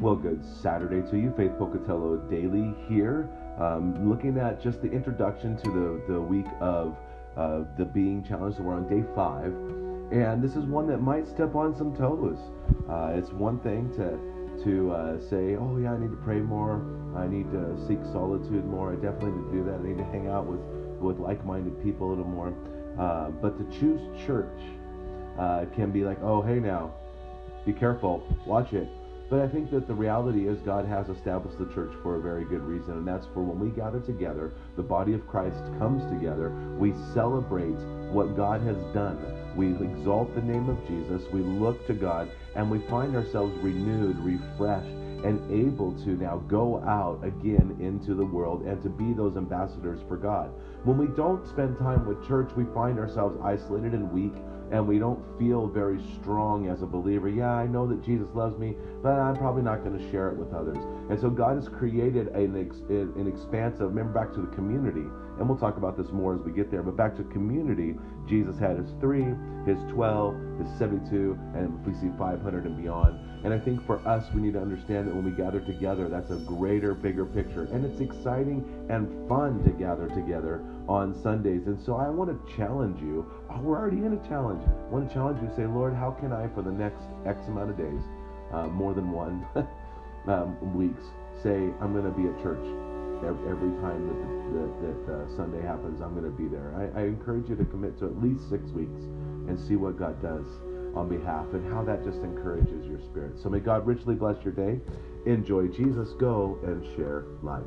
Well, good Saturday to you. Faith Pocatello Daily here, um, looking at just the introduction to the, the week of uh, the Being Challenge. So we're on day five, and this is one that might step on some toes. Uh, it's one thing to to uh, say, oh yeah, I need to pray more. I need to seek solitude more. I definitely need to do that. I need to hang out with with like-minded people a little more. Uh, but to choose church uh, can be like, oh hey now, be careful, watch it but I think that the reality is God has established the church for a very good reason, and that's for when we gather together, the body of Christ comes together, we celebrate what God has done. We exalt the name of Jesus, we look to God, and we find ourselves renewed, refreshed, and able to now go out again into the world and to be those ambassadors for God. When we don't spend time with church, we find ourselves isolated and weak and we don't feel very strong as a believer. Yeah, I know that Jesus loves me, but I'm probably not going to share it with others. And so God has created an, ex- an expanse of, remember back to the community, and we'll talk about this more as we get there, but back to community, Jesus had his three, his 12, his 72, and we see 500 and beyond. And I think for us, we need to understand that when we gather together, that's a greater, bigger picture. And it's exciting and fun to gather together on Sundays. And so I want to challenge you. Oh, we're already in a challenge. To challenge you say, Lord, how can I, for the next X amount of days, uh, more than one um, weeks, say, I'm going to be at church every, every time that, the, that, that uh, Sunday happens, I'm going to be there. I, I encourage you to commit to at least six weeks and see what God does on behalf and how that just encourages your spirit. So may God richly bless your day. Enjoy Jesus. Go and share life.